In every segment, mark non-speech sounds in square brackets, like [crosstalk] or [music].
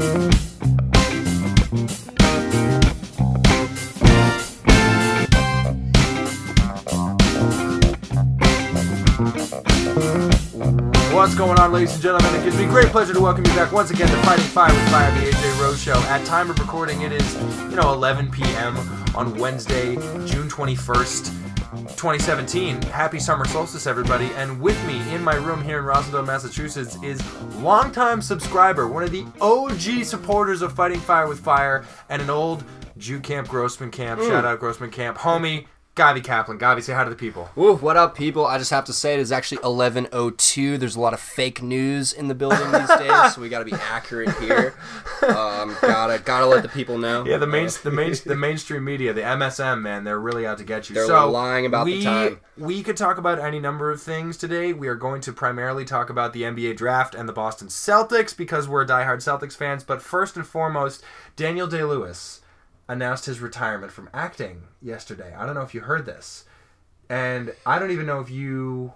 What's going on, ladies and gentlemen? It gives me great pleasure to welcome you back once again to Fighting Fire with Fire, the AJ Rose Show. At time of recording, it is, you know, 11 p.m. on Wednesday, June 21st, 2017. Happy summer solstice, everybody. And with me in my room here in Roslindale, Massachusetts is longtime subscriber, one of the OG supporters of Fighting Fire with Fire, and an old Jew Camp Grossman Camp. Mm. Shout out Grossman Camp. Homie, Gavi Kaplan. Gavi, say hi to the people. Woo, what up, people? I just have to say it is actually 11:02. There's a lot of fake news in the building these days, so we got to be [laughs] accurate here. Um, gotta gotta let the people know. Yeah, the main, Uh, the main, the [laughs] mainstream media, the MSM, man, they're really out to get you. They're so lying about the we, time. We could talk about any number of things today. We are going to primarily talk about the NBA draft and the Boston Celtics because we're diehard Celtics fans. But first and foremost, Daniel Day Lewis announced his retirement from acting yesterday. I don't know if you heard this, and I don't even know if you.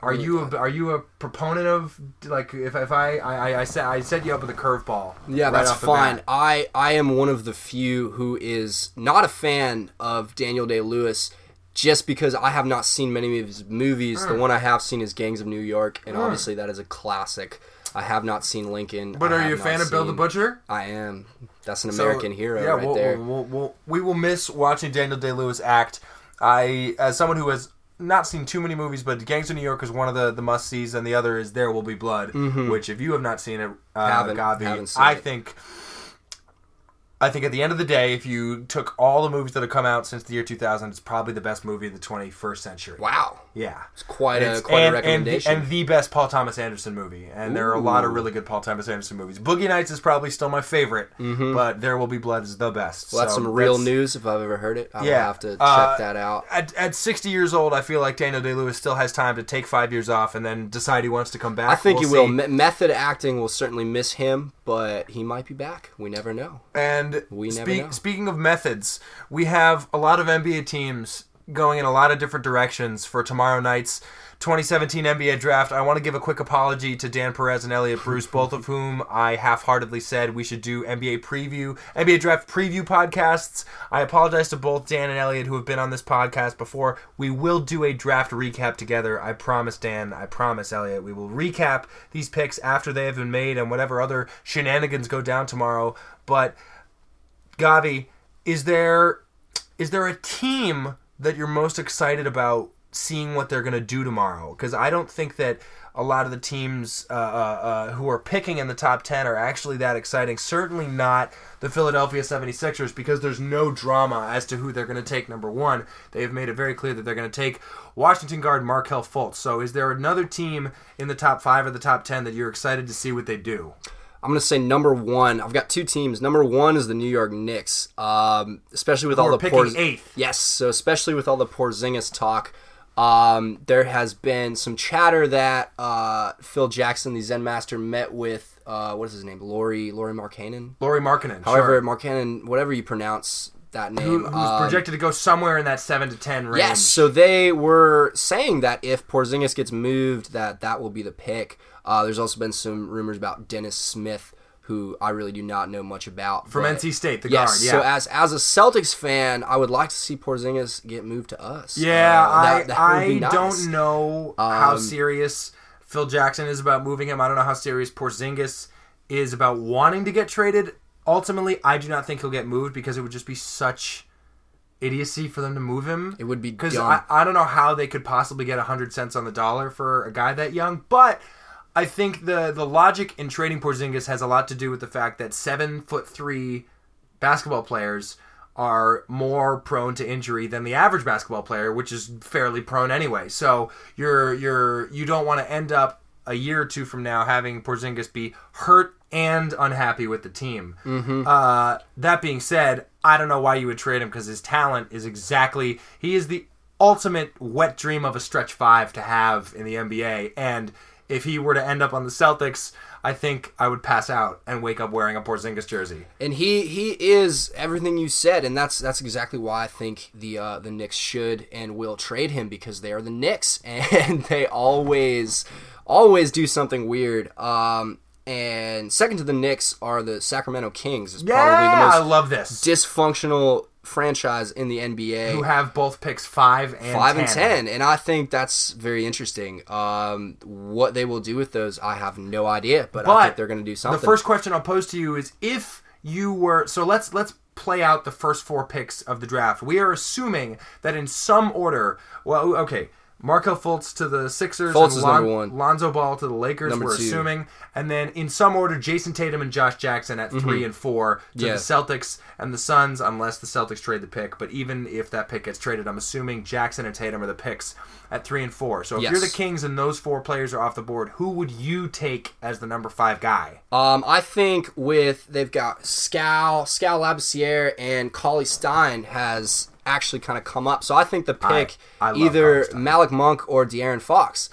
Are you a, are you a proponent of like if, if I, I I said I set you up with a curveball? yeah, right that's fine. I I am one of the few who is not a fan of Daniel Day Lewis. Just because I have not seen many of his movies, Mm. the one I have seen is Gangs of New York, and obviously that is a classic. I have not seen Lincoln. But I are you a fan of Bill the Butcher? I am. That's an So, American hero yeah, right we'll, there. We'll, we'll, we will miss watching Daniel Day Lewis act. I, as someone who has not seen too many movies, but Gangs of New York is one of the, the must sees, and the other is There Will Be Blood, which if you have not seen it, uh, Mm-hmm. Haven't- Gavi, haven't seen I it. think. I think at the end of the day, if you took all the movies that have come out since the year 2000, it's probably the best movie of the 21st century. wow, Yeah. it's quite a It's- quite and, a recommendation. And the, and the best Paul Thomas Anderson movie. And there are a lot of really good Paul Thomas Anderson movies. Boogie Nights is probably still my favorite, but There Will Be Blood is the best. Well, that's So some real that's- news if I've ever heard it. I'll Yeah, have to check uh, that out. At, at 60 years old, I feel like Daniel Day Lewis still has time to take five years off and then decide he wants to come back. I think We'll he will. Me- method acting will certainly miss him, but he might be back. We never know. And We never speak, know. speaking of methods, we have a lot of NBA teams going in a lot of different directions for tomorrow night's 2017 NBA draft. I want to give a quick apology to Dan Perez and Elliot Bruce, both of whom I half-heartedly said we should do NBA preview, NBA draft preview podcasts. I apologize to both Dan and Elliot who have been on this podcast before. We will do a draft recap together. I promise, Dan. I promise, Elliot. We will recap these picks after they have been made and whatever other shenanigans go down tomorrow. But Gavi, is there is there a team that you're most excited about seeing what they're going to do tomorrow? Because I don't think that a lot of the teams uh, uh, uh, who are picking in the top 10 are actually that exciting. Certainly not the Philadelphia 76ers because there's no drama as to who they're going to take number one. They have made it very clear that they're going to take Washington guard Markelle Fultz. So is there another team in the top five or the top 10 that you're excited to see what they do? I'm gonna say number one. I've got two teams. Number one is the New York Knicks, um, especially with all are the picking Porz- eighth. Yes, so especially with all the Porzingis talk, um, there has been some chatter that uh, Phil Jackson, the Zen Master, met with uh, what is his name, Lori Lori Markkanen. Lori Markkinen. However, sure. Markkanen, whatever you pronounce that name, Who, who's um, projected to go somewhere in that seven to ten range. Yes, so they were saying that if Porzingis gets moved, that that will be the pick. Uh, there's also been some rumors about Dennis Smith, who I really do not know much about. from NC State, the Yes, guard. Yeah, so as as a Celtics fan, I would like to see Porzingis get moved to us. yeah. Uh, that- I I nice. don't know how Um, serious Phil Jackson is about moving him. I don't know how serious Porzingis is about wanting to get traded. Ultimately, I do not think he'll get moved because it would just be such idiocy for them to move him. It would be because. I, I don't know how they could possibly get 100 cents on the dollar for a guy that young but i think the the logic in trading porzingis has a lot to do with the fact that seven foot three basketball players are more prone to injury than the average basketball player which is fairly prone anyway so you're you're you don't want to end up a year or two from now having porzingis be hurt and unhappy with the team. Uh, that being said, I don't know why you would trade him because his talent is exactly he is the ultimate wet dream of a stretch five to have in the NBA. And if he were to end up on the Celtics, I think I would pass out and wake up wearing a Porzingis jersey. and he he is everything you said, and that's that's exactly why I think the uh, the Knicks should and will trade him because they are the Knicks, [laughs] and they always always do something weird. Um, and second to the Knicks are the Sacramento Kings. Is Yeah, probably I the most love this. dysfunctional franchise in the NBA. Who have both picks five and five 10. and ten, and I think that's very interesting. Um, what they will do with those, I have no idea, but, I But think they're going to do something. The first question I'll pose to you is if you were so let's let's play out the first four picks of the draft. We are assuming that in some order. Well, okay. Markelle Fultz to the Sixers Fultz and is number one. Lonzo Ball to the Lakers. Number we're two. assuming, and then in some order, Jayson Tatum and Josh Jackson at 3 and four to Mm-hmm. Yeah. the Celtics and the Suns, unless the Celtics trade the pick. But even if that pick gets traded, I'm assuming Jackson and Tatum are the picks at three and four. So if Yes. you're the Kings and those four players are off the board, who would you take as the number five guy? Um, I think with they've got Skal, Skal Labissiere, and Cauley Stein has actually kind of come up. So I think the pick I love either Malik Monk or De'Aaron Fox.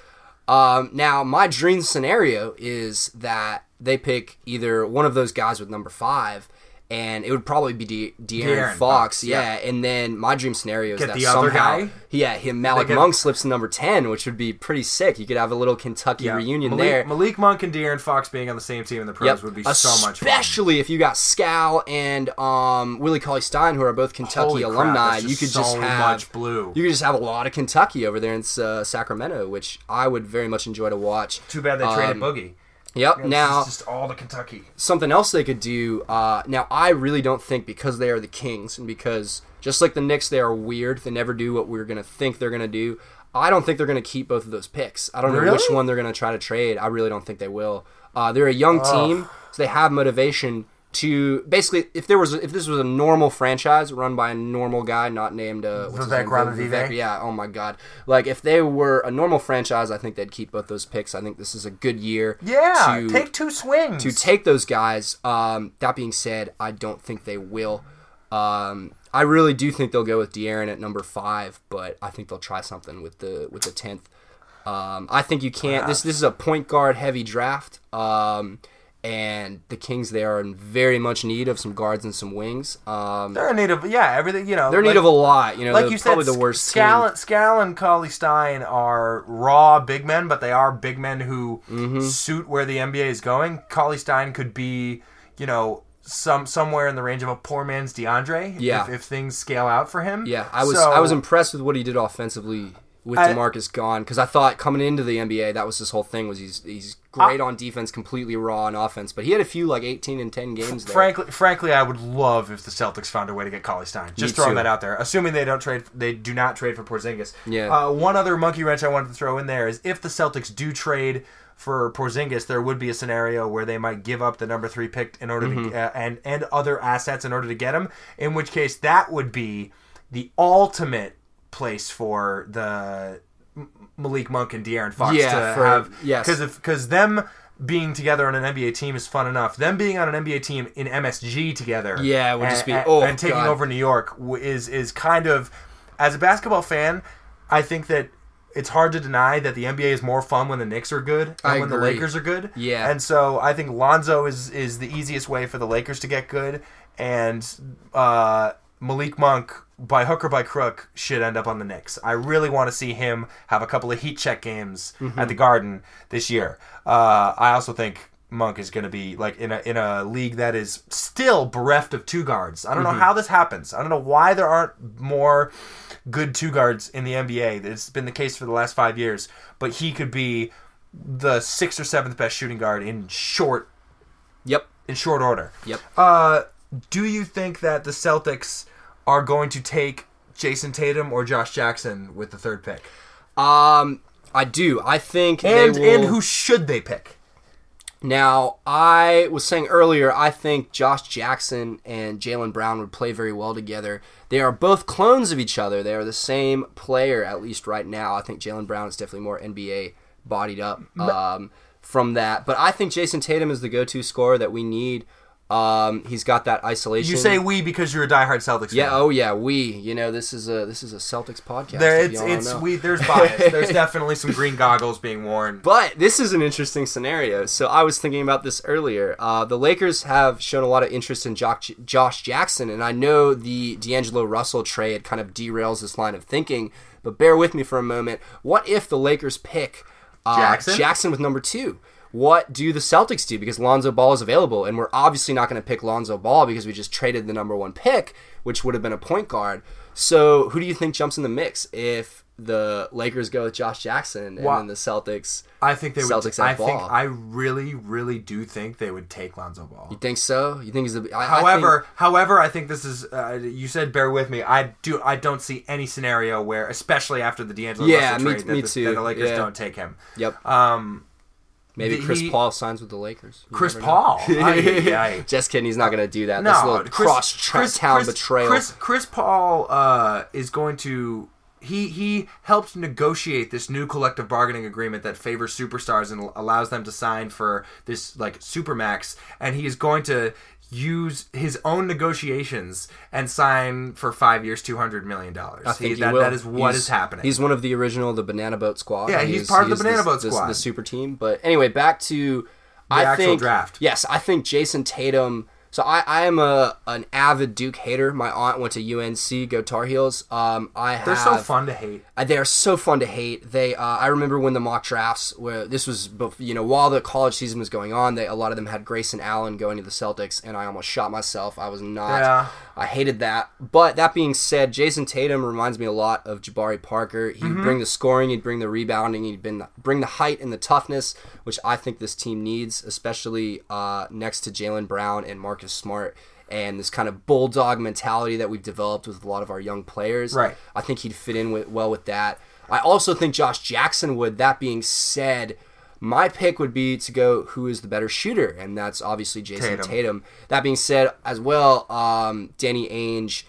Um, now my dream scenario is that they pick either one of those guys with number five. And it would probably be De- De'Aaron, De'Aaron Fox, yeah. yeah. And then my dream scenario is Get that the other somehow, guy? yeah, him Malik get- Monk slips to number ten, which would be pretty sick. You could have a little Kentucky reunion Malik, there. Malik Monk and De'Aaron Fox being on the same team in the pros would be so much fun. Especially if you got Skal and um, Willie Cauley Stein, who are both Kentucky Holy alumni. you could so just have much blue. You could just have a lot of Kentucky over there in uh, Sacramento, which I would very much enjoy to watch. Too bad they traded Boogie. Yep. This now just all the Kentucky. something else they could do. Uh, now, I really don't think because they are the Kings and because just like the Knicks, they are weird. They never do what we're gonna think they're gonna do. I don't think they're gonna keep both of those picks. I don't know which one they're gonna try to trade. I really don't think they will. Uh, they're a young team, so they have motivation to basically. If there was, if this was a normal franchise run by a normal guy, not named uh, what's his Vivek name? Vivek, yeah. Oh my God. Like if they were a normal franchise, I think they'd keep both those picks. I think this is a good year. Yeah, to, take two swings. to take those guys. Um, that being said, I don't think they will. Um, I really do think they'll go with De'Aaron at number five, but I think they'll try something with the with the tenth. Um, I think you can't. This this is a point guard heavy draft, um, and the Kings they are in very much need of some guards and some wings. Um, they're in need of yeah everything. You know, they're in like, need of a lot. You know, like you said, probably the worst Skal. Skal and Cauley Stein are raw big men, but they are big men who Mm-hmm. suit where the NBA is going. Cauley Stein could be, you know, some somewhere in the range of a poor man's DeAndre. Yeah. if, if things scale out for him. Yeah, I was So- I was impressed with what he did offensively with I- Demarcus gone because I thought coming into the NBA that was his whole thing was he's he's great on defense, completely raw on offense, but he had a few like eighteen and ten games there. Frankly, frankly, I would love if the Celtics found a way to get Cauley Stein. Just Me throwing too. that out there. Assuming they don't trade, they do not trade for Porzingis. Yeah. Uh, one other monkey wrench I wanted to throw in there is if the Celtics do trade for Porzingis, there would be a scenario where they might give up the number three pick in order Mm-hmm. to uh, and and other assets in order to get him. In which case, that would be the ultimate place for the Malik Monk and De'Aaron Fox Yeah, to for- have yes. because if because them being together on an NBA team is fun enough. Them being on an NBA team in MSG together, Yeah, would just be- and, oh, and taking God. over New York is is kind of as a basketball fan, I think that. It's hard to deny that the NBA is more fun when the Knicks are good and I when the. Lakers are good. Yeah. and so I think Lonzo is is the easiest way for the Lakers to get good, and uh, Malik Monk by hook or by crook should end up on the Knicks. I really want to see him have a couple of heat check games Mm-hmm. at the Garden this year. Uh, I also think Monk is going to be like in a in a league that is still bereft of two guards. I don't Mm-hmm. know how this happens. I don't know why there aren't more good two guards in the NBA. It's been the case for the last five years, but he could be the sixth or seventh best shooting guard in short Yep. in short order. Yep. Uh, do you think that the Celtics are going to take Jayson Tatum or Josh Jackson with the third pick? Um, I do. I think And they will, and who should they pick? Now, I was saying earlier, I think Josh Jackson and Jaylen Brown would play very well together. They are both clones of each other. They are the same player, at least right now. I think Jaylen Brown is definitely more NBA bodied up um, from that. But I think Jayson Tatum is the go to scorer that we need. Um, he's got that isolation. You say we because you're a diehard Celtics yeah, oh yeah, we. You know, this is a this is a Celtics podcast. There, it's it's we. There's bias. There's [laughs] definitely some green goggles being worn. But this is an interesting scenario. So I was thinking about this earlier. Uh, the Lakers have shown a lot of interest in Josh, Josh Jackson, and I know the D'Angelo Russell trade kind of derails this line of thinking. But bear with me for a moment. What if the Lakers pick uh, Jackson? Jackson with number two? What do the Celtics do? Because Lonzo Ball is available, and we're obviously not going to pick Lonzo Ball because we just traded the number one pick, which would have been a point guard. So who do you think jumps in the mix if the Lakers go with Josh Jackson and then the Celtics? I think they would. Celtics I have think Ball. I really, really do think they would take Lonzo Ball. You think so? You think he's the? I, I However, think- however, I think this is. Uh, you said bear with me. I do. I don't see any scenario where, especially after the D'Angelo Yeah, Russell me- trade, that, the, that the Lakers Yeah. don't take him. yep. Um, Maybe Chris he- Paul signs with the Lakers. You Chris. Paul. [laughs] Ay, ay. Just kidding. He's not going to do that. No, this little Chris, cross Chris, town Chris, betrayal. Chris, Chris Paul uh, is going to. He he helped negotiate this new collective bargaining agreement that favors superstars and allows them to sign for this like supermax, and he is going to use his own negotiations and sign for five years, two hundred million dollars. That, that is what He's- is happening. He's one of the original, the Banana Boat Squad. Yeah, he's part of the Banana Boat the, Squad. the super team. But anyway, back to I actual think draft. Yes, I think Jayson Tatum. So I, I am a an avid Duke hater. My aunt went to UNC, go Tar Heels. Um, I have They're so fun to hate. uh, They are so fun to hate. They, uh, I remember when the mock drafts, where this was, you know, while the college season was going on, they a lot of them had Grayson Allen going to the Celtics, and I almost shot myself. I was not. Yeah. I hated that. But that being said, Jayson Tatum reminds me a lot of Jabari Parker. He'd Mm-hmm. bring the scoring, he'd bring the rebounding, he'd been, bring the height and the toughness, which I think this team needs, especially uh, next to Jaylen Brown and Marcus Smart. And this kind of bulldog mentality that we've developed with a lot of our young players. Right. I think he'd fit in with, well with that. I also think Josh Jackson would. That being said, my pick would be to go who is the better shooter, and that's obviously Jayson Tatum. Tatum. That being said, as well, um, Danny Ainge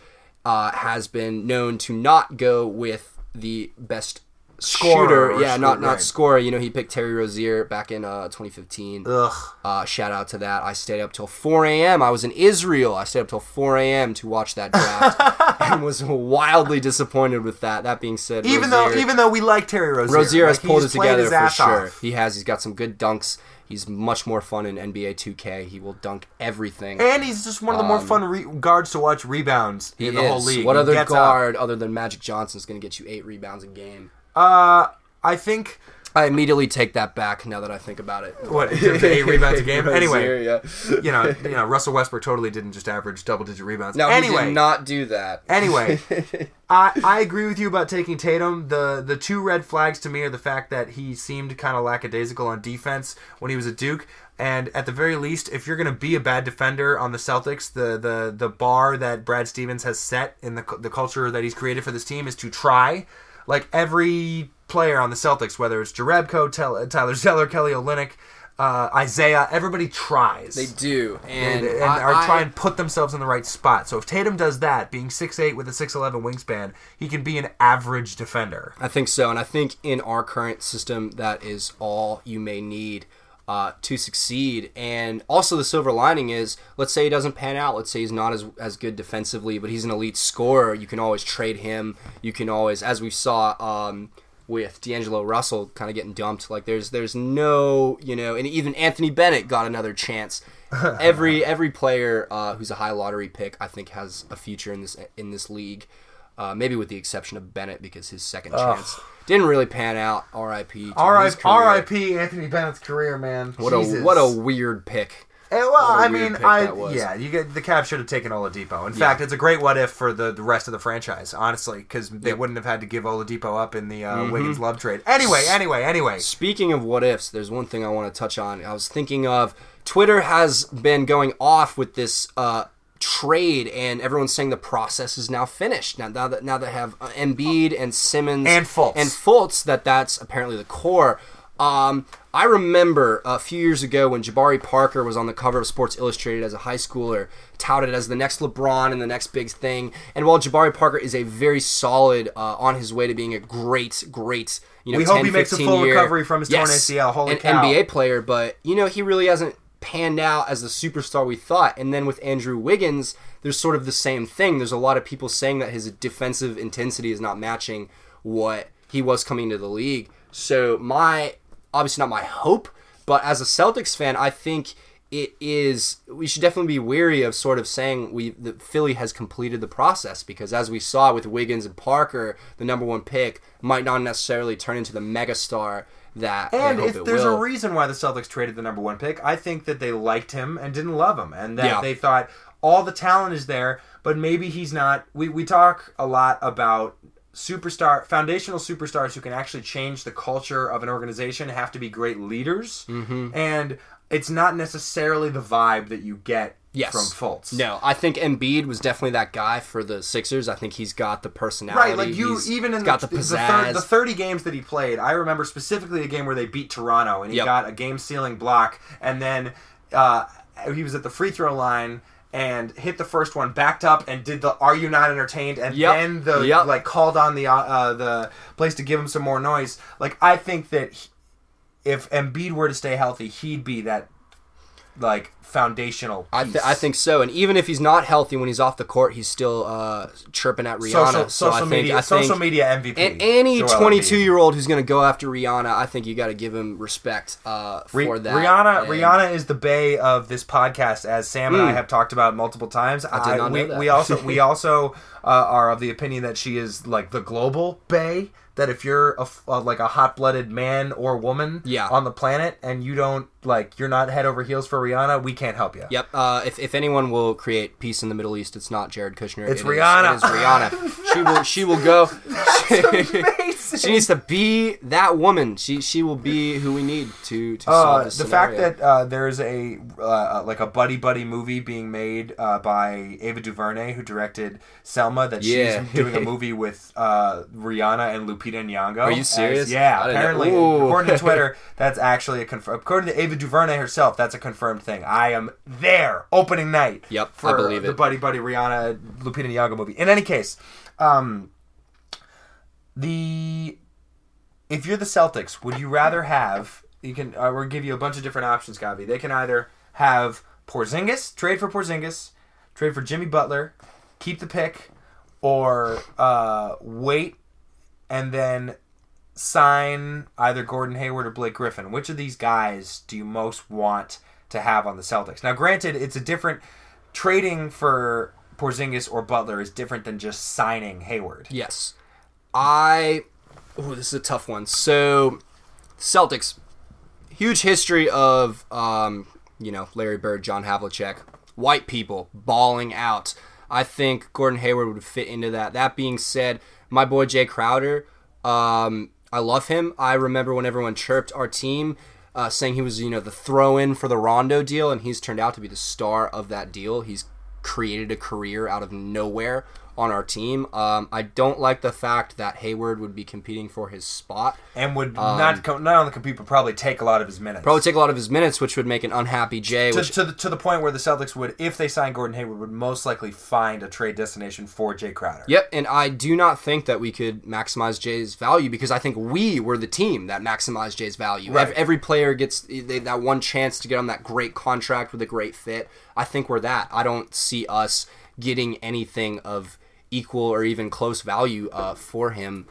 uh, has been known to not go with the best Scorer shooter. Yeah, not scorer, not right. scorer. You know, he picked Terry Rozier back in uh, 2015. Ugh. Uh, shout out to that. I stayed up till 4 a.m. I was in Israel. I stayed up till 4 a.m. to watch that draft [laughs] and was wildly disappointed with that. That being said, Even Rozier, though even though we like Terry Rozier, Rozier like, has pulled it together for sure. off. He has. He's got some good dunks. He's much more fun in NBA 2K. He will dunk everything. And he's just one of the more fun re- guards to watch rebounds in the whole league. What He other up. guard other than Magic Johnson is going to get you eight rebounds a game? Uh, I think I immediately take that back now that I think about it. what in terms of eight [laughs] rebounds a game. Anyway, Rozier, yeah. you know, [laughs] you know, Russell Westbrook totally didn't just average double digit rebounds. No, he anyway, did not do that. Anyway, [laughs] I, I agree with you about taking Tatum. The the two red flags to me are the fact that he seemed kind of lackadaisical on defense when he was at Duke. And at the very least, if you're going to be a bad defender on the Celtics, the, the, the bar that Brad Stevens has set in the, the culture that he's created for this team is to try. Like every player on the Celtics, whether it's Jerebko, Tel- Tyler Zeller, Kelly Olynyk, uh, Isaiah, everybody tries They do, and, and, and I- are trying to put themselves in the right spot. So if Tatum does that, being 6'8 with a 6'11 wingspan, he can be an average defender. I think so, and I think in our current system, that is all you may need uh, to succeed. And also, the silver lining is, let's say he doesn't pan out. Let's say he's not as as good defensively, but he's an elite scorer. You can always trade him. You can always, as we saw. Um, with D'Angelo Russell kind of getting dumped, like there's there's no you know, and even Anthony Bennett got another chance. [laughs] every every player uh, who's a high lottery pick, I think, has a future in this in this league. Uh, maybe with the exception of Bennett because his second chance didn't really pan out. R.I.P. R.I.P. Anthony Bennett's career, man. What a what a weird pick. Eh, well, I mean, I yeah, you get the Cavs should have taken Oladipo. In fact, it's a great what if for the, the rest of the franchise, honestly, because they Yep. Mm-hmm. wouldn't have had to give Oladipo up in the uh, Wiggins love trade. Anyway, anyway, anyway. Speaking of what ifs, there's one thing I want to touch on. I was thinking of Twitter has been going off with this uh, trade, and everyone's saying the process is now finished. Now, now that now they have uh, Embiid and Simmons And Fultz. and Fultz, that that's apparently the core. Um, I remember a few years ago when Jabari Parker was on the cover of Sports Illustrated as a high schooler, touted as the next LeBron and the next big thing. And while Jabari Parker is a very solid, uh, on his way to being a great, great, you know, We hope he makes a full year- recovery from his torn ACL. Holy an cow. NBA player, but you know he really hasn't panned out as the superstar we thought. And then with Andrew Wiggins, there's sort of the same thing. There's a lot of people saying that his defensive intensity is not matching what he was coming to the league. So my obviously not my hope, but as a Celtics fan, I think it is we should definitely be weary of sort of saying we that Philly has completed the process because as we saw with Wiggins and Parker, the number one pick might not necessarily turn into the megastar that. And if there's will. a reason why the Celtics traded the number one pick, I think that they liked him and didn't love him, and that Yeah. they thought all the talent is there, but maybe he's not. We we talk a lot about superstar foundational superstars who can actually change the culture of an organization have to be great leaders, mm-hmm. and it's not necessarily the vibe that you get Yes. from Fultz. No, I think Embiid was definitely that guy for the Sixers. I think he's got the personality. Right, like you, He's- even in the, the the, the 30 games that he played, I remember specifically a game where they beat Toronto and he Yep. got a game sealing block, and then uh, he was at the free throw line and hit the first one, backed up, and did the "Are you not entertained?" and Yep. then the Yep. like called on the uh, uh, the place to give him some more noise. Like I think that he- if Embiid were to stay healthy, he'd be that like foundational. I, th- I think so, and even if he's not healthy when he's off the court, he's still uh, chirping at Rihanna. social, so I social think, media, I social media MVP. And any 22 year old who's going to go after Rihanna, I think you got to give him respect uh, for Ri- that. Rihanna, And- Rihanna is the bay of this podcast, as Sam and I have talked about multiple times. I did not we, know that. we also we [laughs] also uh, are of the opinion that she is like the global bay. That if you're a, uh, like a hot blooded man or woman Yeah. on the planet and you don't like you're not head over heels for Rihanna, we can't help you. Yep. Uh, if, if anyone will create peace in the Middle East, it's not Jared Kushner. It's It is- Rihanna. it is Rihanna. [laughs] She will. She will go. [laughs] Amazing. she needs to be that woman. She she will be who we need to to solve Uh, this the fact that uh, there's a uh, like a buddy buddy movie being made uh, by Ava DuVernay, who directed Selma, that Yeah. she's [laughs] doing a movie with uh, Rihanna and Lupita Nyong'o. Are you as- serious? yeah, didn't know. apparently, according to Twitter, that's actually a confirm. According to Ava DuVernay herself, that's a confirmed thing. I am there opening night. Yep, I for believe the it. buddy buddy Rihanna Lupita Nyong'o movie. In any case, um, the if you're the Celtics, would you rather have? You can. Uh, we'll give you a bunch of different options, Gavi. They can either have Porzingis trade for Porzingis, trade for Jimmy Butler, keep the pick, or uh, wait and then sign either Gordon Hayward or Blake Griffin. Which of these guys do you most want to have on the Celtics? Now, granted, it's a different trading for Porzingis or Butler is different than just signing Hayward. Yes. I. Oh, this is a tough one. So, Celtics, huge history of, um, you know, Larry Bird, John Havlicek, white people balling out. I think Gordon Hayward would fit into that. That being said, my boy Jay Crowder, um, I love him. I remember when everyone chirped our team. Uh, saying he was, you know, the throw-in for the Rondo deal, and he's turned out to be the star of that deal. He's created a career out of nowhere on our team. Um, I don't like the fact that Hayward would be competing for his spot. and would not co- not only compete but probably take a lot of his minutes. Um, Probably take a lot of his minutes, which would make an unhappy Jay. to, Which to, the, to the point where the Celtics would, if they sign Gordon Hayward, would most likely find a trade destination for Jay Crowder. Yep, and I do not think that we could maximize Jay's value because I think we were the team that maximized Jay's value. Right. Ev- Every player gets they, that one chance to get on that great contract with a great fit. I think we're that. I don't see us getting anything of equal or even close value uh, for him,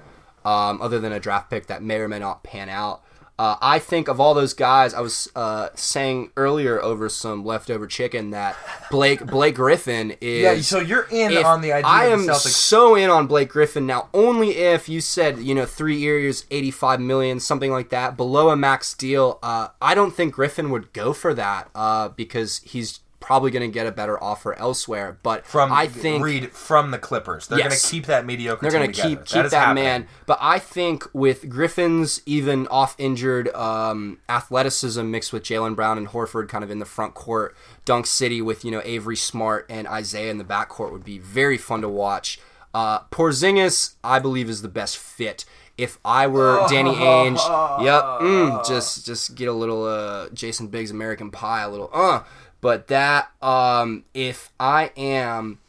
um, other than a draft pick that may or may not pan out. Uh, I think of all those guys, I was uh, saying earlier over some leftover chicken that Blake Blake Griffin [laughs] is. Yeah, so you're in on the idea I of am so in on Blake Griffin now. Only if you said you know three years, eighty-five million, something like that, below a max deal. Uh, I don't think Griffin would go for that uh, because he's probably going to get a better offer elsewhere. But from I think read from the Clippers. They're Yes. going to keep that mediocre. they're going to keep keep that, man. But I think with Griffin's even off injured um, athleticism mixed with Jaylen Brown and Horford kind of in the front court, Dunk City with you know Avery Smart and Isaiah in the back court would be very fun to watch. Uh, Porzingis, I believe, is the best fit. If I were Danny Ainge, [laughs] yep, mm, just just get a little uh, Jason Biggs American Pie, a little uh. But that, um, if I am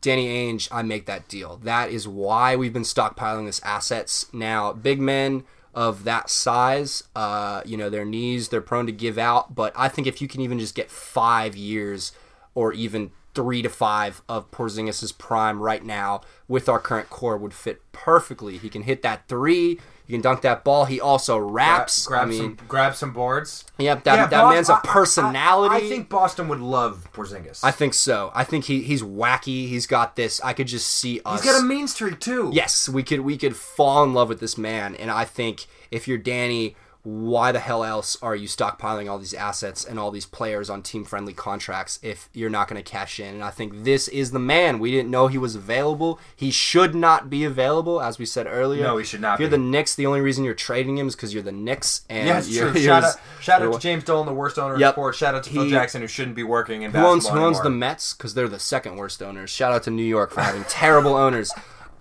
Danny Ainge, I make that deal. That is why we've been stockpiling this assets. Now, big men of that size, uh, you know, their knees, they're prone to give out. But I think if you can even just get five years or even three to five of Porzingis' prime right now with our current core would fit perfectly. He can hit that three. He can dunk that ball. He also raps. grab I mean, some grab some boards. yep, that, that Bos- man's a personality. I, I think Boston would love Porzingis. I think so. I think he, he's wacky. He's got this. I could just see us. He's got a mean streak too. yes, we could we could fall in love with this man, and I think if you're Danny, why the hell else are you stockpiling all these assets and all these players on team friendly contracts if you're not going to cash in? And I think this is the man. We didn't know he was available. He should not be available, as we said earlier. No, he should not If you're be. the Knicks, the only reason you're trading him is because you're the Knicks. And Yeah, it's you're, true. Shout out, shout out to James Dolan, the worst owner in sports. Shout out to Phil Jackson, who shouldn't be working in Who owns, who owns the. Mets? Because they're the second worst owners. Shout out to New York for having [laughs] terrible owners.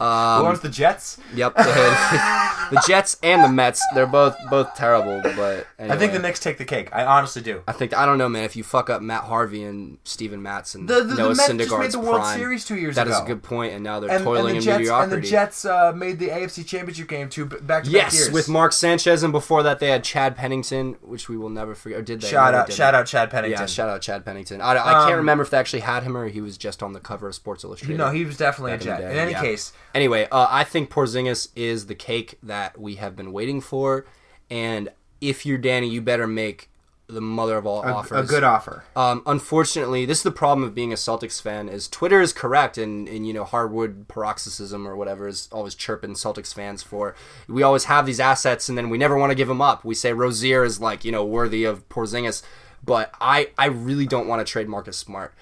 Um, Who owns the Jets? Yep, [laughs] the Jets and the Mets. They're both both terrible. But anyway. I think the Knicks take the cake. I honestly do. I think I don't know, man. If you fuck up Matt Harvey and Steven Matz and The, the, Noah the Mets just made the World prime, Series two years that ago. That is a good point. And now they're and, toiling and the in Jets, mediocrity. And the Jets uh, made the AFC Championship game two back to yes, years. with Mark Sanchez, and before that they had Chad Pennington, which we will never forget. Or did they? shout out, shout out, Chad Pennington. Yeah, shout out Chad Pennington. I, I can't Um, remember if they actually had him or he was just on the cover of Sports Illustrated. no, he was definitely a Back in Jet. In any yeah. case, Anyway, uh, I think Porzingis is the cake that we have been waiting for, and if you're Danny, you better make the mother of all a, offers. a good offer. Um, unfortunately, this is the problem of being a Celtics fan: is Twitter is correct, and, and you know hardwood paroxysm or whatever is always chirping Celtics fans for. We always have these assets, and then we never want to give them up. We say Rozier is like you know worthy of Porzingis, but I I really don't want to trade Marcus Smart.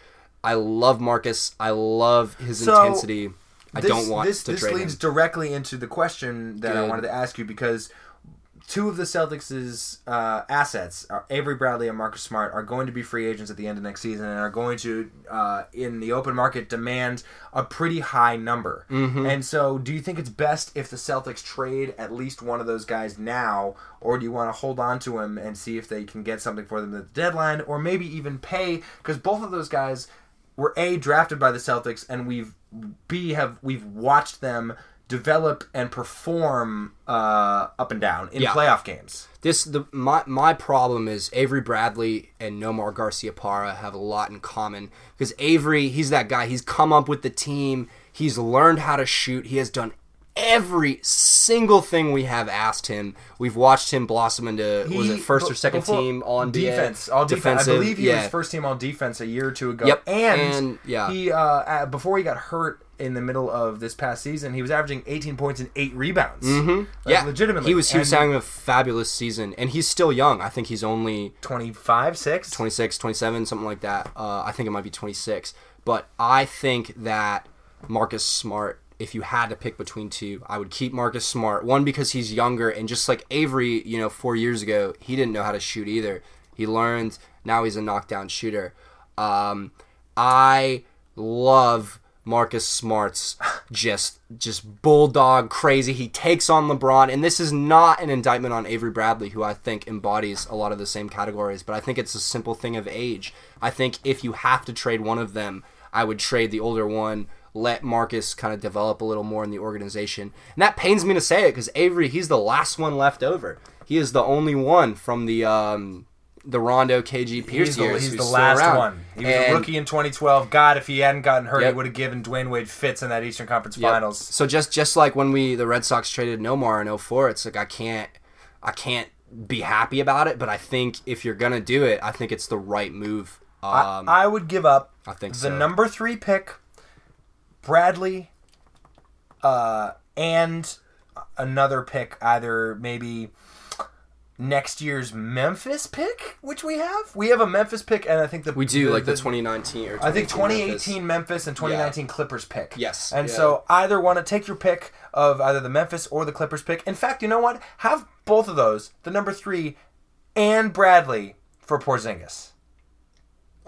I love Marcus. I love his So, intensity. I This- don't want this. to this leads him. directly into the question that I wanted to ask you because two of the Celtics' uh, assets, Avery Bradley and Marcus Smart, are going to be free agents at the end of next season and are going to, uh, in the open market, demand a pretty high number. Mm-hmm. And so, do you think it's best if the Celtics trade at least one of those guys now, or do you want to hold on to him and see if they can get something for them at the deadline, or maybe even pay? Because both of those guys were a drafted by the Celtics, and we've b have we've watched them develop and perform uh, up and down in Yeah. playoff games. This the my my problem is Avery Bradley and Nomar Garciaparra have a lot in common because Avery he's that guy he's come up with the team he's learned how to shoot he has done every single thing we have asked him we've watched him blossom into was it first or second team NBA defense, all defense. I believe he yeah. was first team all defense a year or two ago. Yep, and, and, yeah. he uh, before he got hurt in the middle of this past season, he was averaging 18 points and eight rebounds. Mm-hmm. yeah legitimately, he was he was And having a fabulous season and he's still young I think he's only 25, six. 26, 27, something like that. Uh, I think it might be 26. But I think that Marcus Smart, if you had to pick between two, I would keep Marcus Smart. One, because he's younger, and just like Avery, you know, four years ago, he didn't know how to shoot either. He learned, now he's a knockdown shooter. Um, I love Marcus Smart's just just bulldog crazy. He takes on LeBron, and this is not an indictment on Avery Bradley, who I think embodies a lot of the same categories. But I think it's a simple thing of age. I think if you have to trade one of them, I would trade the older one. Let Marcus kind of develop a little more in the organization, and that pains me to say it because Avery, he's the last one left over. He is the only one from the um, the Rondo KG Pierce He's the, years he's the last around. one. He was And- a rookie in 2012. God, if he hadn't gotten hurt, Yep. he would have given Dwyane Wade fits in that Eastern Conference Yep. Finals. So just just like when we the Red Sox traded Nomar in 04, it's like I can't I can't be happy about it, but I think if you're gonna do it, I think it's the right move. Um, I, I would give up I think the so. number three pick, Bradley, uh, and another pick, either maybe next year's Memphis pick, which we have. We have a Memphis pick, and I think the we do like the, 2019 or I think 2018 2018 Memphis, and 2019 Clippers pick. Yes, And yeah. so either want to take your pick of either the Memphis or the Clippers pick. In fact, you know what? Have both of those, the number three and Bradley for Porzingis.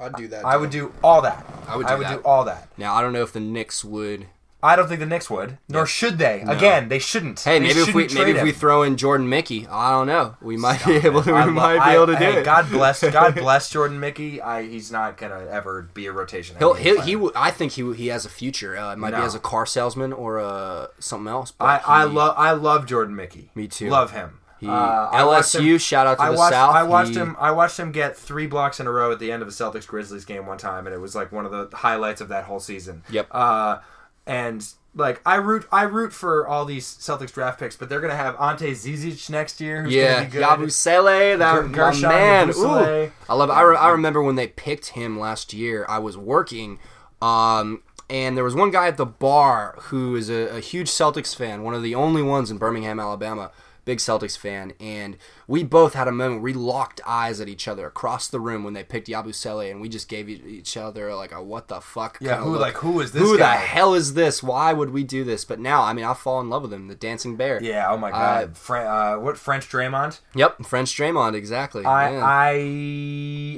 I'd do that. I would do all that. I would do that. do all that. Now I don't know if the Knicks would. I don't think the Knicks would, nor should they. Again, they shouldn't. Hey, They maybe if we shouldn't maybe trade if we him. throw in Jordan Mickey, I don't know. We might be able to. We I lo- might I- be able to do hey, it. God bless, [laughs] God bless Jordan Mickey. I, he's not gonna ever be a rotation. He'll, NBA he player. he w- I think he he has a future. Uh, it might be No. as a car salesman or uh, something else. But I, I he- love I love Jordan Mickey. Me too. Love him. He, Uh, LSU, him- shout out to I the watched, South. I watched He- him. I watched him get three blocks in a row at the end of a Celtics Grizzlies game one time, and it was like one of the highlights of that whole season. Yep. Uh, and like I root, I root for all these Celtics draft picks, but they're gonna have Ante Zizic next year. Who's Yeah, gonna be good. Yabusele, that Guerschon man. Yabusele. Ooh, I love. I, re- I remember when they picked him last year. I was working, um, and there was one guy at the bar who is a, a huge Celtics fan, one of the only ones in Birmingham, Alabama. Big Celtics fan, and we both had a moment. where We locked eyes at each other across the room when they picked Yabusele, and we just gave each other like a "what the fuck?" Yeah, who look. like who is this who guy? the hell is this? Why would we do this? But now, I mean, I fall in love with him, the dancing bear. Yeah, oh my god. Fran- uh, what French Draymond? Yep, French Draymond, exactly. I. I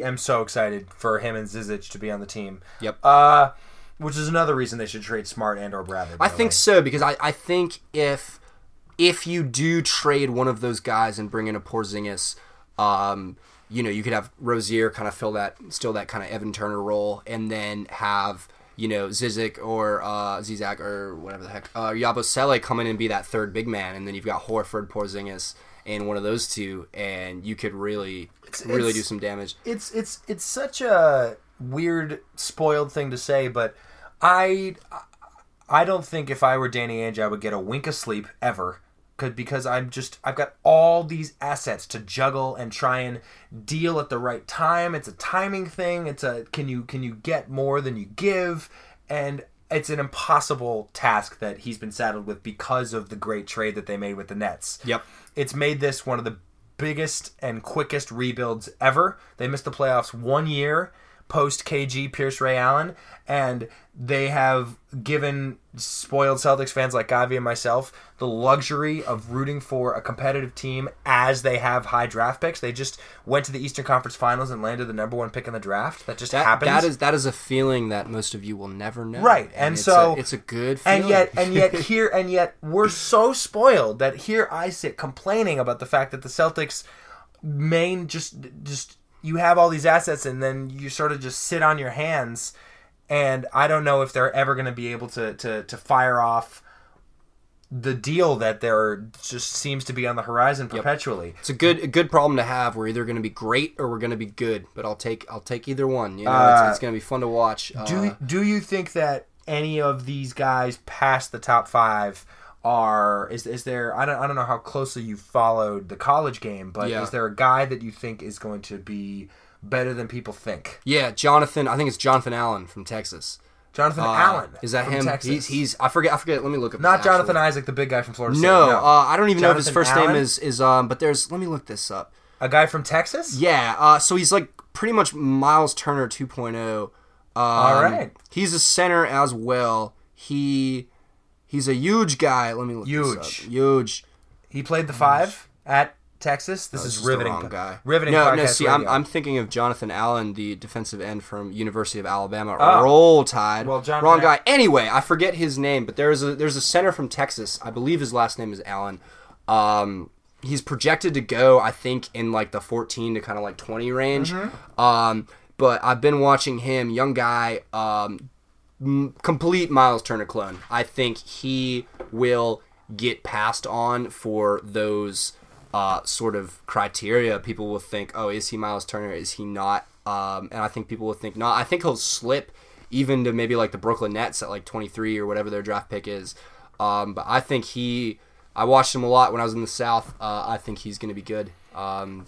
am so excited for him and Zizic to be on the team. Yep. Uh which is another reason they should trade Smart and or Bradley. I think way. so because I, I think if if you do trade one of those guys and bring in a Porzingis, um, you know, you could have Rozier kind of fill that still that kind of Evan Turner role, and then have you know Zizic or uh, Zizak or whatever the heck uh, Yabusele come in and be that third big man, and then you've got Horford, Porzingis, and one of those two, and you could really really it's- do some damage. it's it's it's such a weird spoiled thing to say, but I I don't think if I were Danny Ainge I would get a wink of sleep ever. Could because I'm just I've got all these assets to juggle and try and deal at the right time. It's a timing thing. It's a can you can you get more than you give, and it's an impossible task that he's been saddled with because of the great trade that they made with the Nets. Yep. It's made this one of the biggest and quickest rebuilds ever. They missed the playoffs one year post KG Pierce Ray Allen, and they have given spoiled Celtics fans like Gavi and myself the luxury of rooting for a competitive team as they have high draft picks. They just went to the Eastern Conference Finals and landed the number one pick in the draft. That just That, happens. that is that is a feeling that most of you will never know. Right, and it's so- a, it's a good feeling. and yet and yet [laughs] here and yet we're so spoiled that here I sit complaining about the fact that the Celtics main just just you have all these assets and then you sort of just sit on your hands and I don't know if they're ever going to be able to to to fire off the deal that there just seems to be on the horizon perpetually. It's a good a good problem to have. We're either going to be great or we're going to be good. But I'll take I'll take either one. You know, Uh, it's, it's going to be fun to watch. Do Uh, do you think that any of these guys past the top five are is is there I don't I don't know how closely you followed the college game, but Yeah. is there a guy that you think is going to be better than people think? yeah, Jonathan. I think it's Jonathan Allen from Texas. Jonathan Uh, Allen is that him? Texas. He's he's. I forget. I forget. Let me look up. not his actual- Jonathan Isaac, the big guy from Florida State. No, uh, I don't even know if his first Allen? name is is um. But there's. Let me look this up. a guy from Texas. Yeah. Uh. So he's like pretty much Miles Turner 2.0. Um, All right. He's a center as well. He he's a huge guy. Let me look. Huge. This up. Huge. He played the five at Texas. This This is is the riveting. wrong guy. Riveting. No, no. See, I'm. I'm thinking of Jonathan Allen, the defensive end from University of Alabama. Oh. Roll Tide. Well, Jonathan wrong guy. Anyway, I forget his name, but there's a there's a center from Texas. I believe his last name is Allen. Um, he's projected to go, I think, in like the 14 to kind of like 20 range. Mm-hmm. Um, but I've been watching him, young guy, um, m- complete Miles Turner clone. I think he will get passed on for those uh, sort of criteria. People will think, oh, is he Miles Turner? Is he not? Um, and I think people will think not. I think he'll slip even to maybe like the Brooklyn Nets at like 23 or whatever their draft pick is. Um, but I think he. I watched him a lot when I was in the South. Uh, I think he's going to be good. Um,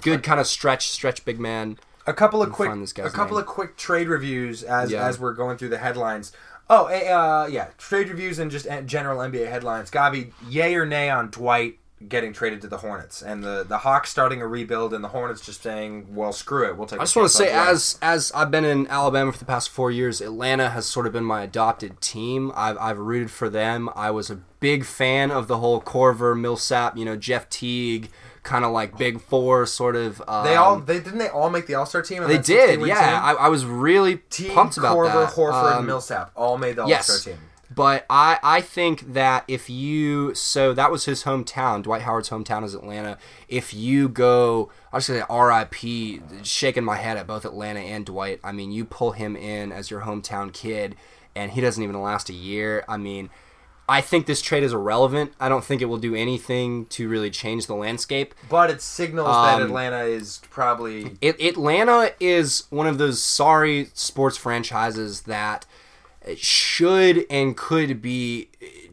good kind of stretch, stretch big man. A couple of quick a couple name. of quick trade reviews as Yeah. as we're going through the headlines. Oh, eh, uh, yeah, trade reviews and just eh, general NBA headlines. Gavi, yay or nay on Dwight getting traded to the Hornets and the the Hawks starting a rebuild and the Hornets just saying, "Well, screw it, we'll take." I just want to say, as as I've been in Alabama for the past four years, Atlanta has sort of been my adopted team. I've, I've rooted for them. I was a big fan of the whole Korver, Millsap, you know, Jeff Teague, kind of like Big Four sort of. Um, they all they didn't they all make the All Star team. they did, yeah. I, I was really Teague, pumped about Korver, that. Horford, Um, and Millsap all made the All yes. Star team. But I, I think that if you so that was his hometown. Dwight Howard's hometown is Atlanta. If you go, I was gonna say R.I.P. Shaking my head at both Atlanta and Dwight. I mean, you pull him in as your hometown kid, and he doesn't even last a year. I mean, I think this trade is irrelevant. I don't think it will do anything to really change the landscape. But it signals that Um, Atlanta is probably It, Atlanta is one of those sorry sports franchises that should and could be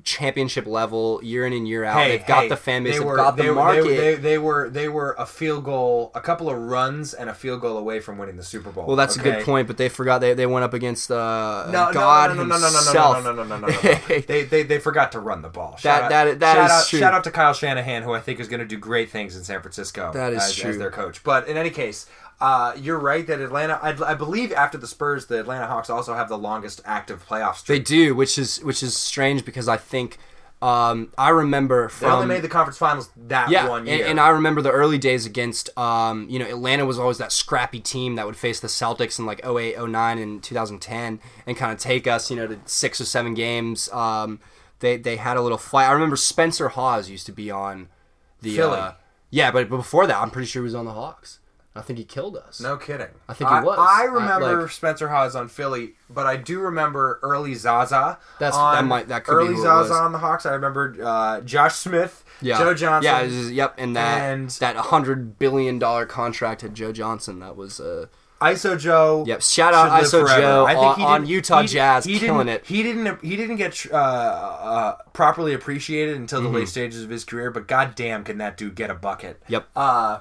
championship level year in and year out. Hey, they've got hey, the fan base. They They've were, got the were- market. They, they, they were they were a field goal, a couple of runs, and a field goal away from winning the Super Bowl. well, that's a good point, but they forgot they, they went up against uh, No, God no, no, no, no, no, himself. no, no, no, no, no, no, no, no. they, they they forgot to run the ball. Shout That- out, that- that shout is out, true. Shout out to Kyle Shanahan, who I think is going to do great things in San Francisco. That is as, true. as their coach. But in any case, uh, you're right that Atlanta. I, I believe after the Spurs, the Atlanta Hawks also have the longest active playoff They do, which is which is strange because I think um, I remember They from only made the conference finals that yeah, one and, year. and I remember the early days against um, you know Atlanta was always that scrappy team that would face the Celtics in like 08, 09, and 2010 and kind of take us you know to six or seven games. Um, they they had a little fight. I remember Spencer Hawes used to be on the Philly. Uh, yeah, but before that, I'm pretty sure he was on the Hawks. I think he killed us. No kidding. I think he was. I, remember like- Spencer Hawes on Philly, but I do remember early Zaza. That's- on, that might- that could be early who Zaza on the Hawks. I remember uh, Josh Smith, Yeah, Joe Johnson. Yeah, was- yep, and that And- that hundred billion dollar contract had Joe Johnson. That was uh, ISO Joe. Yep, shout out ISO forever. Joe I think on- he on Utah he- Jazz, he killing didn't- it. He didn't. He didn't get uh, uh, properly appreciated until Mm-hmm. the late stages of his career. But goddamn, can that dude get a bucket? Yep. Uh,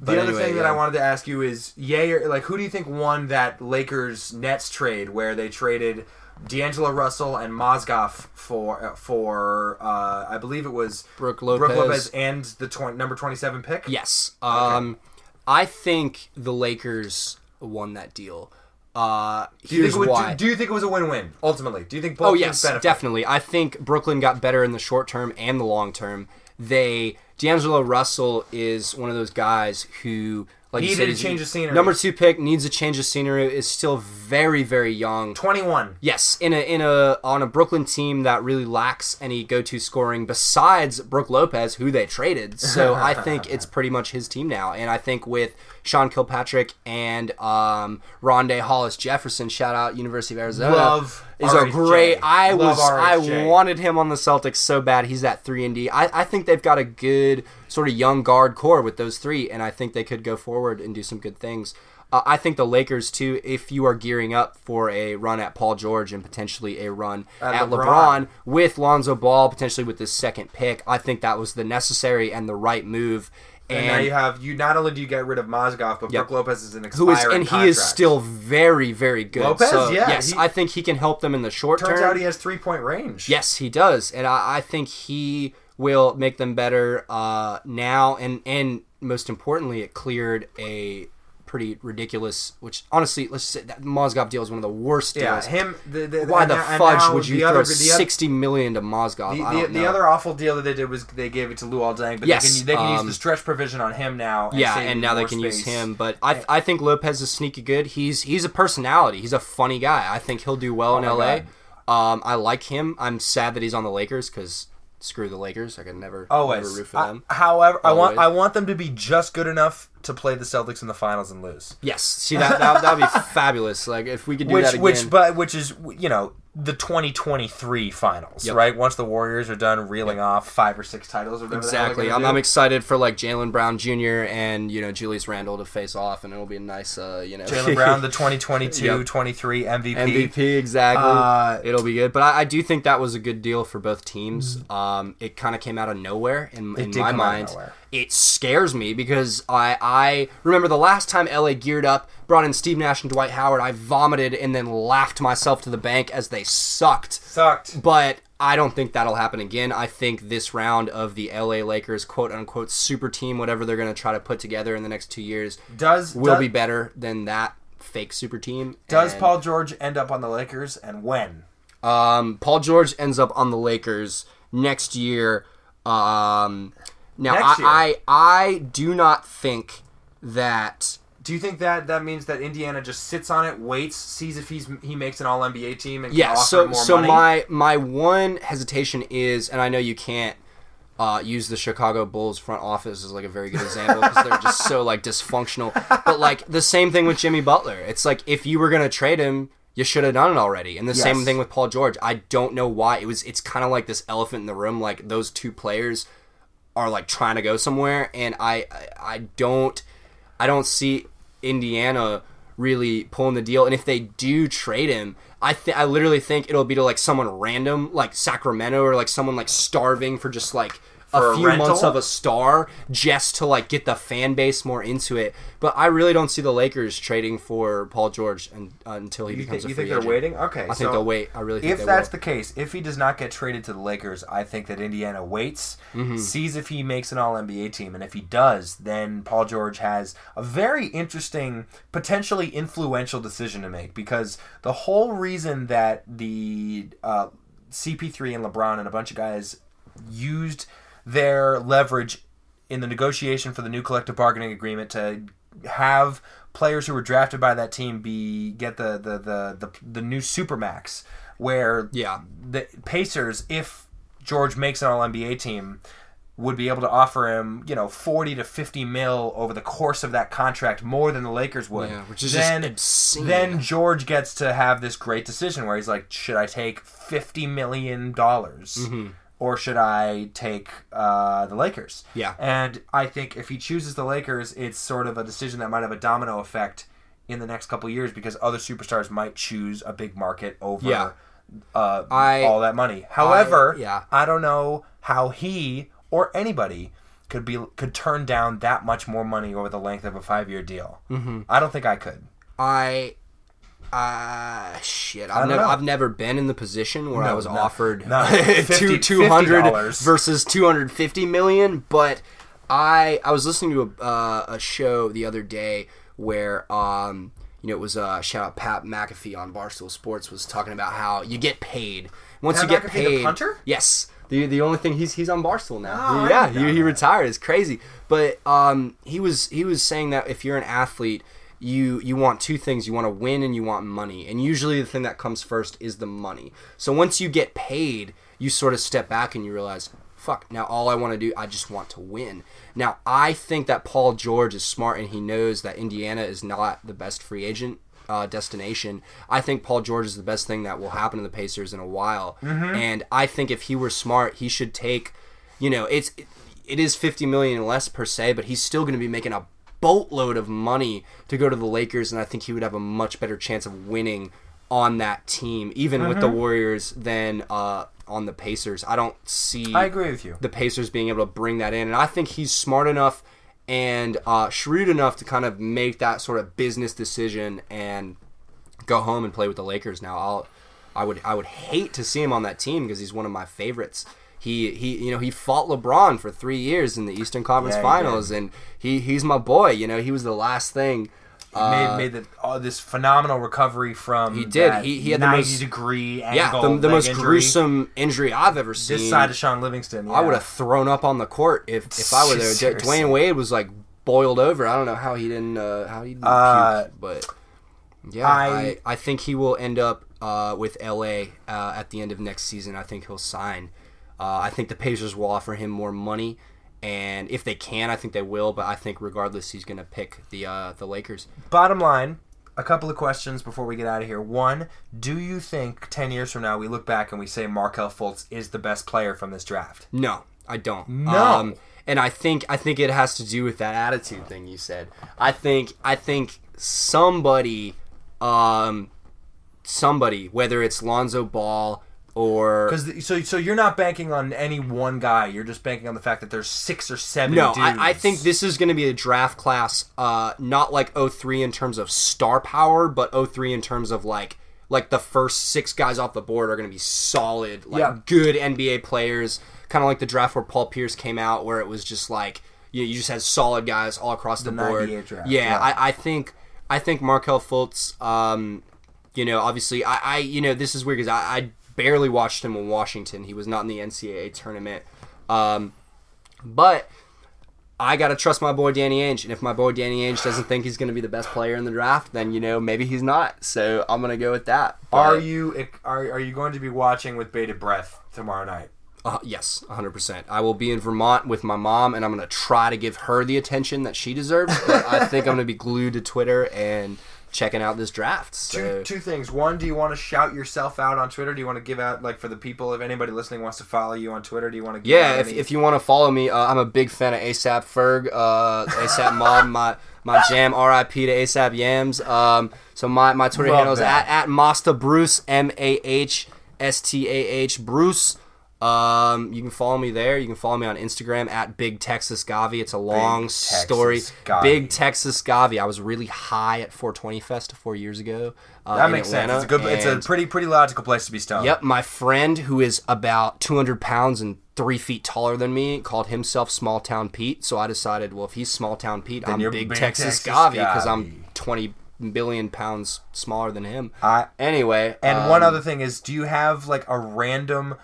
the other anyway, thing that. I wanted to ask you is, yay or like, who do you think won that Lakers Nets trade where they traded D'Angelo Russell and Mozgov for uh, for uh, I believe it was Brook Brook Lopez. Lopez and the tw- number twenty seven pick. Yes. Um, I think the Lakers won that deal. Uh, Do you here's think it would, why. do, do you think it was a win win ultimately? Do you think both oh yes, benefit? definitely. I think Brooklyn got better in the short term and the long term. They D'Angelo Russell is one of those guys who like Needed he's- change of scenery. Number two pick needs a change of scenery. Is still very very young. Twenty one. Yes, in a in a on a Brooklyn team that really lacks any go-to scoring besides Brook Lopez, who they traded. So [laughs] I think it's pretty much his team now, and I think with Sean Kilpatrick and um, Rondae Hollis Jefferson, shout out University of Arizona, Love is a great. I Love was I wanted him on the Celtics so bad. He's that three and D. I I think they've got a good sort of young guard core with those three, and I think they could go forward and do some good things. Uh, I think the Lakers too. If you are gearing up for a run at Paul George and potentially a run At at, LeBron. LeBron. with Lonzo Ball, potentially with this second pick, I think that was the necessary and the right move. And, And, now you have you. Not only do you get rid of Mozgov, but Yep. Brook Lopez is an who is expiring and he is still very very good. Lopez? So, Yeah, yes, he- I think he can help them in the short Turns term. Turns out he has three point range. Yes, he does, and I, I think he will make them better uh, now. And and most importantly, it cleared a pretty ridiculous. Which honestly, let's say that Mozgov deal is one of the worst deals. Yeah, him. The, the, Why and the now- fudge would you the throw other, sixty million to Mozgov? the, I the, other awful deal that they did was they gave it to Luol Deng, but Yes, they can, they can use um, the stretch provision on him now. yeah, and now they can use him. But I I think Lopez is sneaky good. He's he's a personality. He's a funny guy. I think he'll do well in Oh my LA. Um, I like him. I'm sad that he's on the Lakers because screw the Lakers. I could never oh, Always. never root for I- them. however, I want I want them to be just good enough to play the Celtics in the finals and lose. Yes, see that that would be [laughs] fabulous. Like if we could do Which that again. which but which is you know the 2023 finals, Yep. right? Once the Warriors are done reeling off five or six titles or whatever the hell they're exactly. I'm. I'm excited for like Jaylen Brown Jr. and you know Julius Randle to face off, and it'll be a nice, uh, you know, Jaylen Brown, the [laughs] 2022 Yep. 23 MVP. MVP exactly. Uh, It'll be good, but I, I do think that was a good deal for both teams. Um, it kind of came out of nowhere in, in did my come out of mind. It scares me because I I remember the last time LA geared up, brought in Steve Nash and Dwight Howard. I vomited and then laughed myself to the bank as they sucked. Sucked. But I don't think that'll happen again. I think this round of the LA Lakers quote unquote super team, whatever they're going to try to put together in the next two years, Does will does, be better than that fake super team. Does And- Paul George end up on the Lakers and when? Um, Paul George ends up on the Lakers next year. Um, now? I, I I do not think that. Do you think that that means that Indiana just sits on it, waits, sees if he's he makes an All NBA team and Yeah. offer So more so money? my my one hesitation is, and I know you can't. Uh, use the Chicago Bulls front office as like a very good example because they're just so like dysfunctional. But like the same thing with Jimmy Butler. It's like if you were gonna trade him, you should have done it already. And the same thing with Paul George. I don't know why it was. It's kind of like this elephant in the room. Like those two players are like trying to go somewhere, and I I, don't I don't see Indiana really pulling the deal. And if they do trade him, I think I literally think it'll be to like someone random, like Sacramento, or like someone like starving for just like A a few months of a star, just to like get the fan base more into it. But I really don't see the Lakers trading for Paul George and, uh, until he You becomes think, a you think they're agent. waiting? Okay, I think they'll wait. I really think if that's will. the case, if he does not get traded to the Lakers, I think that Indiana waits, Mm-hmm. sees if he makes an All NBA team, and if he does, then Paul George has a very interesting, potentially influential decision to make because the whole reason that the uh, CP3 and LeBron and a bunch of guys used their leverage in the negotiation for the new collective bargaining agreement to have players who were drafted by that team be get the the the the, the new supermax where Yeah. the Pacers if George makes an all NBA team would be able to offer him, you know, 40 to 50 mil over the course of that contract more than the Lakers would. Yeah, which is just then, obscene. Then George gets to have this great decision where he's like, should I take 50 million dollars Mm-hmm. Or should I take uh, the Lakers? Yeah. And I think if he chooses the Lakers, it's sort of a decision that might have a domino effect in the next couple of years because other superstars might choose a big market over Yeah. uh, I- all that money. However, yeah. I don't know how he or anybody could be could turn down that much more money over the length of a five year deal. Mm-hmm. I don't think I could. I, uh, shit. I've never, know. I've never been in the position where I was no, offered no. [laughs] two two hundred $50. versus two hundred fifty million. But I, I was listening to a, uh, a show the other day where, um, you know, it was uh, shout out Pat McAfee on Barstool Sports was talking about how you get paid once Pat you get McAfee, paid. punter? Yes. The, the only thing he's he's on Barstool now. Oh, yeah, he, he retired. It's crazy. But um, he was he was saying that if you're an athlete, you you want two things. You want to win and you want money. And usually the thing that comes first is the money. So once you get paid, you sort of step back and you realize, fuck, now all I want to do, I just want to win. Now I think that Paul George is smart and he knows that Indiana is not the best free agent uh, destination. I think Paul George is the best thing that will happen to the Pacers in a while. And I think if he were smart, he should take, you know, it's it is 50 million less per se, but he's still going to be making a boatload of money to go to the Lakers, and I think he would have a much better chance of winning on that team, even with the Warriors, than uh, on the Pacers. I don't see I agree with you. the Pacers being able to bring that in. And I think he's smart enough and uh, shrewd enough to kind of make that sort of business decision and go home and play with the Lakers. Now, I'll, I would, I would hate to see him on that team because he's one of my favorites. He, he, you know, he fought LeBron for three years in the Eastern Conference Yeah, Finals, and he, he's my boy. You know, he was the last thing. made made the, oh, this phenomenal recovery from He did. He- he had the 90 most- degree Yeah, angle the, the most injury. gruesome injury I've ever seen. this side of Shaun Livingston. I would have thrown up on the court if, if I were there. Seriously. Dwyane Wade was like boiled over. I don't know how he didn't uh, how he didn't Uh, puke, but yeah, I- I, I think he will end up uh, with LA uh, at the end of next season. I think he'll sign. Uh, I think the Pacers will offer him more money, and if they can, I think they will. But I think regardless, he's going to pick the uh, the Lakers. Bottom line, a couple of questions before we get out of here. One, do you think 10 years from now we look back and we say Markelle Fultz is the best player from this draft? No, I don't. No. and I think I think it has to do with that attitude thing you said. I think I think somebody, um, somebody, whether it's Lonzo Ball or Because so so you're not banking on any one guy. You're just banking on the fact that there's six or seven. no, dudes. I, I think this is going to be a draft class, uh, not like 03 in terms of star power, but 03 in terms of like like the first six guys off the board are going to be solid, like Yeah. good NBA players. Kind of like the draft where Paul Pierce came out, where it was just like you, you just had solid guys all across the, board. draft, Yeah, yeah. I, I think I think Markelle Fultz. Um, you know, obviously, I, I you know this is weird because I, I barely watched him in Washington. He was not in the NCAA tournament. Um, but I gotta trust my boy Danny Ainge, and if my boy Danny Ainge doesn't think he's gonna be the best player in the draft, then you know maybe he's not. So I'm gonna go with that. Are you are, are you going to be watching with bated breath tomorrow night? Uh, yes, 100. percent I will be in Vermont with my mom, and I'm gonna try to give her the attention that she deserves. But I think I'm gonna be glued to Twitter and checking out this draft. So. Two, two things. One, do you want to shout yourself out on Twitter? Do you want to give out like for the people? If anybody listening wants to follow you on Twitter, do you want to? Give Yeah, out if, any- if you want to follow me, uh, I'm a big fan of ASAP Ferg, uh, ASAP Mob. My my jam. R.I.P. to ASAP Yams. Um, so my my Twitter Love handle is that. at at Masta Bruce M A H S T A H Bruce. Um, you can follow me there. You can follow me on Instagram at Big Texas Gavi. It's a long Texas story. Gavi. Big Texas Gavi. I was really high at 420 Fest four years ago. Uh, That makes Atlanta, sense. It's a good. It's a pretty pretty logical place to be stoned. Yep, my friend who is about 200 pounds and three feet taller than me called himself Small Town Pete. So I decided, well, if he's Small Town Pete, I'm Big, Big Texas, Texas Gavi because I'm 20 billion pounds smaller than him. I- anyway, And um, one other thing is, do you have like a random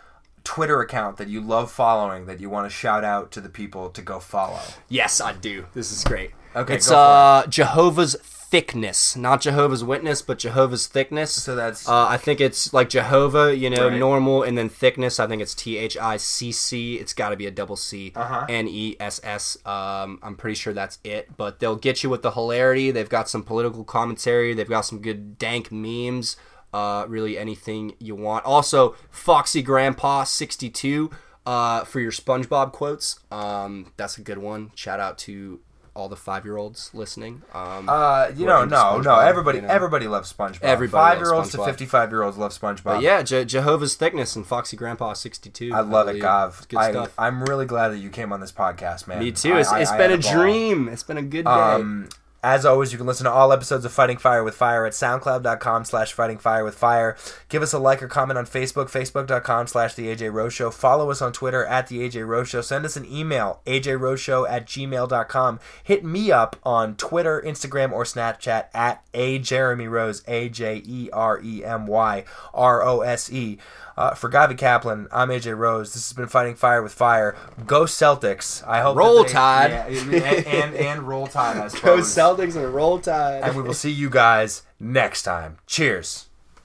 Twitter account that you love following that you want to shout out to the people to go follow? yes, I do. This is great. Okay, it's go for uh Jehovah's Thickness, not Jehovah's Witness, but Jehovah's Thickness. So that's Uh, I think it's like Jehovah, you know, Right. normal, and then thickness. I think it's T H I C C. It's got to be a double C. Uh-huh. N E S S. Um, I'm pretty sure that's it. But they'll get you with the hilarity. They've got some political commentary. They've got some good dank memes. Uh, really anything you want. Also, Foxy Grandpa 62 uh, for your SpongeBob quotes. Um, that's a good one. Shout out to all the five year olds listening. Um, uh, you know, no, no. Everybody, you know. everybody loves SpongeBob. Everybody five year olds to fifty five year olds love SpongeBob. but yeah, Je- Jehovah's Thickness and Foxy Grandpa 62. I love it. Gav. It's good I, stuff. I'm really glad that you came on this podcast, man. Me too. I- It's, I- it's I been a dream. It's been a good day. Um, as always, you can listen to all episodes of Fighting Fire with Fire at soundcloud.com slash fighting fire with fire. Give us a like or comment on Facebook, facebook.com slash the AJ Rose Show. Follow us on Twitter at the AJ Rose Show. Send us an email, ajroseshow at gmail.com. Hit me up on Twitter, Instagram, or Snapchat at a Jeremy Rose, A J E R E M Y R O S E. Uh, for Gavi Kaplan, I'm AJ Rose. This has been Fighting Fire with Fire. Go Celtics. I hope Roll Tide. Yeah, and, and, and roll tide, I [laughs] Go suppose. Celtics and roll tide. and we will see you guys next time. Cheers.